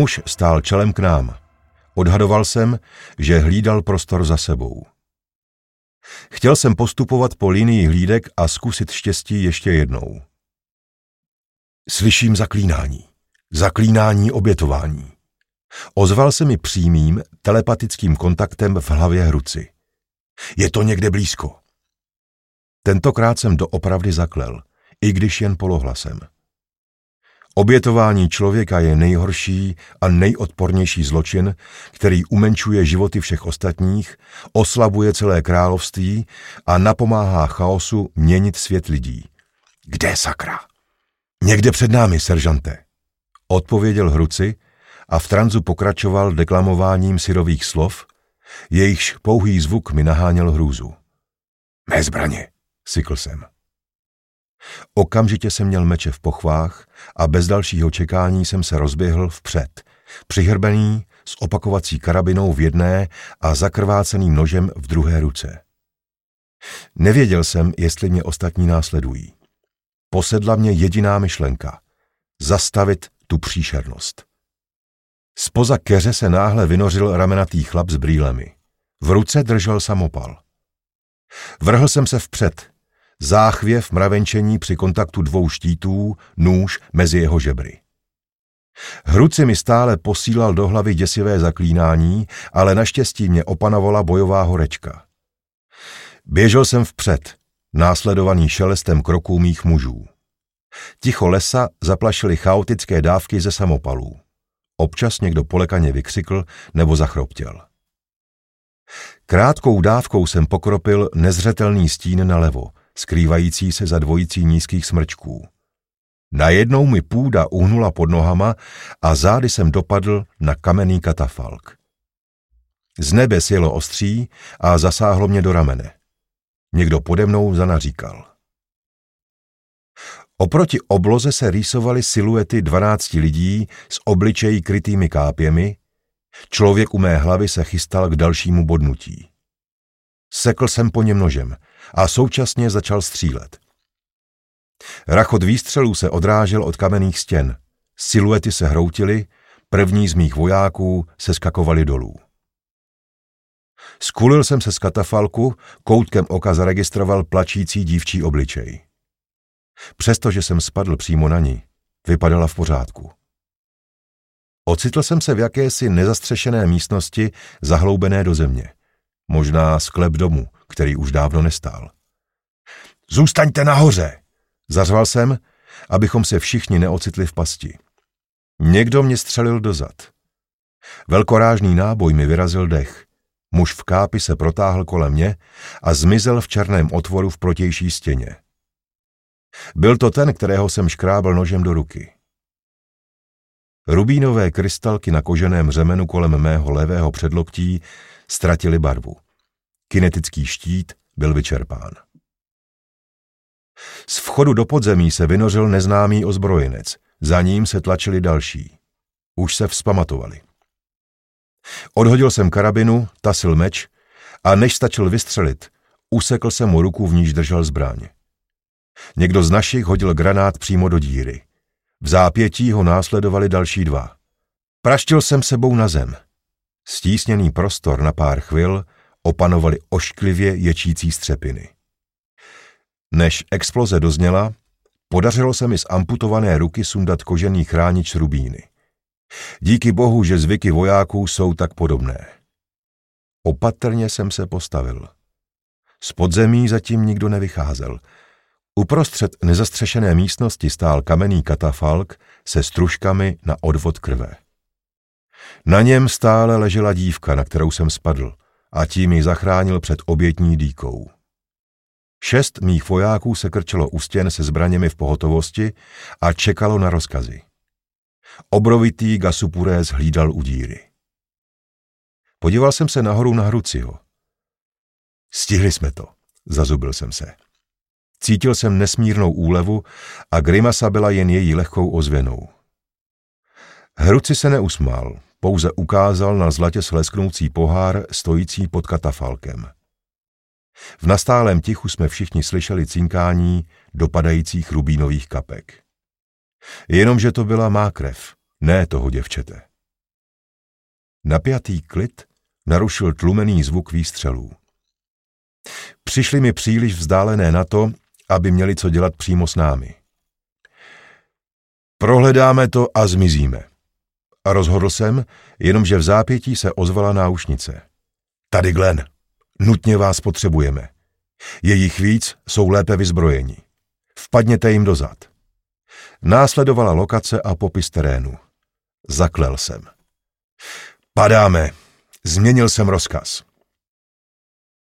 Muž stál čelem k nám. Odhadoval jsem, že hlídal prostor za sebou. Chtěl jsem postupovat po linii hlídek a zkusit štěstí ještě jednou. Slyším zaklínání. Zaklínání obětování. Ozval se mi přímým telepatickým kontaktem v hlavě hruci. Je to někde blízko. Tentokrát jsem doopravdy zaklel, i když jen polohlasem. Obětování člověka je nejhorší a nejodpornější zločin, který umenčuje životy všech ostatních, oslabuje celé království a napomáhá chaosu měnit svět lidí. Kde sakra? Někde před námi, seržante. Odpověděl Hruci a v tranzu pokračoval deklamováním syrových slov, jejichž pouhý zvuk mi naháněl hrůzu. Mé zbraně, sykl jsem. Okamžitě jsem měl meče v pochvách a bez dalšího čekání jsem se rozběhl vpřed, přihrbený s opakovací karabinou v jedné a zakrváceným nožem v druhé ruce. Nevěděl jsem, jestli mě ostatní následují. Posedla mě jediná myšlenka – zastavit tu příšernost. Spoza keře se náhle vynořil ramenatý chlap s brýlemi. V ruce držel samopal. Vrhl jsem se vpřed. Záchvěv mravenčení při kontaktu dvou štítů, nůž mezi jeho žebry. Hruci mi stále posílal do hlavy děsivé zaklínání, ale naštěstí mě opanovala bojová horečka. Běžel jsem vpřed, následovaný šelestem kroků mých mužů. Ticho lesa zaplašily chaotické dávky ze samopalů. Občas někdo polekaně vykřikl nebo zachroptěl. Krátkou dávkou jsem pokropil nezřetelný stín nalevo, skrývající se za dvojicí nízkých smrčků. Najednou mi půda uhnula pod nohama a zády jsem dopadl na kamenný katafalk. Z nebe sjelo ostří a zasáhlo mě do ramene. Někdo pode mnou zanaříkal. Oproti obloze se rýsovaly siluety dvanácti lidí s obličejí krytými kápěmi, člověk u mé hlavy se chystal k dalšímu bodnutí. Sekl jsem po něm nožem a současně začal střílet. Rachot výstřelů se odrážel od kamenných stěn, siluety se hroutily, první z mých vojáků se skakovali dolů. Skulil jsem se z katafalku, koutkem oka zaregistroval plačící dívčí obličej. Přestože jsem spadl přímo na ní, vypadala v pořádku. Ocitl jsem se v jakési nezastřešené místnosti zahloubené do země. Možná sklep domu, který už dávno nestál. Zůstaňte nahoře! Zařval jsem, abychom se všichni neocitli v pasti. Někdo mě střelil dozad. Velkorážný náboj mi vyrazil dech. Muž v kápi se protáhl kolem mě a zmizel v černém otvoru v protější stěně. Byl to ten, kterého jsem škrábl nožem do ruky. Rubínové krystalky na koženém řemenu kolem mého levého předloktí ztratily barvu. Kinetický štít byl vyčerpán. Z vchodu do podzemí se vynořil neznámý ozbrojenec, za ním se tlačili další. Už se vzpamatovali. Odhodil jsem karabinu, tasil meč a než stačil vystřelit, usekl jsem mu ruku, v níž držel zbraň. Někdo z našich hodil granát přímo do díry. V zápětí ho následovali další dva. Praštil jsem sebou na zem. Stísněný prostor na pár chvil opanovali ošklivě ječící střepiny. Než exploze dozněla, podařilo se mi z amputované ruky sundat kožený chránič rubíny. Díky bohu, že zvyky vojáků jsou tak podobné. Opatrně jsem se postavil. Z podzemí zatím nikdo nevycházel – Uprostřed nezastřešené místnosti stál kamenný katafalk se stružkami na odvod krve. Na něm stále ležela dívka, na kterou jsem spadl, a tím ji zachránil před obětní dýkou. Šest mých vojáků se krčilo u stěn se zbraněmi v pohotovosti a čekalo na rozkazy. Obrovitý Gasupuré hlídal u díry. Podíval jsem se nahoru na Hruciho. Stihli jsme to, zazubil jsem se. Cítil jsem nesmírnou úlevu a grimasa byla jen její lehkou ozvěnou. Hruci se neusmál, pouze ukázal na zlatě slesknoucí pohár stojící pod katafalkem. V nastálém tichu jsme všichni slyšeli cinkání dopadajících rubínových kapek. Jenomže to byla má krev, ne toho děvčete. Napjatý klid narušil tlumený zvuk výstřelů. Přišli mi příliš vzdálené na to, aby měli co dělat přímo s námi. Prohledáme to a zmizíme. A rozhodl jsem, jenomže v zápětí se ozvala náušnice. Tady Glen, nutně vás potřebujeme. Jejich víc jsou lépe vyzbrojeni. Vpadněte jim dozad. Následovala lokace a popis terénu. Zaklel jsem. Padáme. Změnil jsem rozkaz.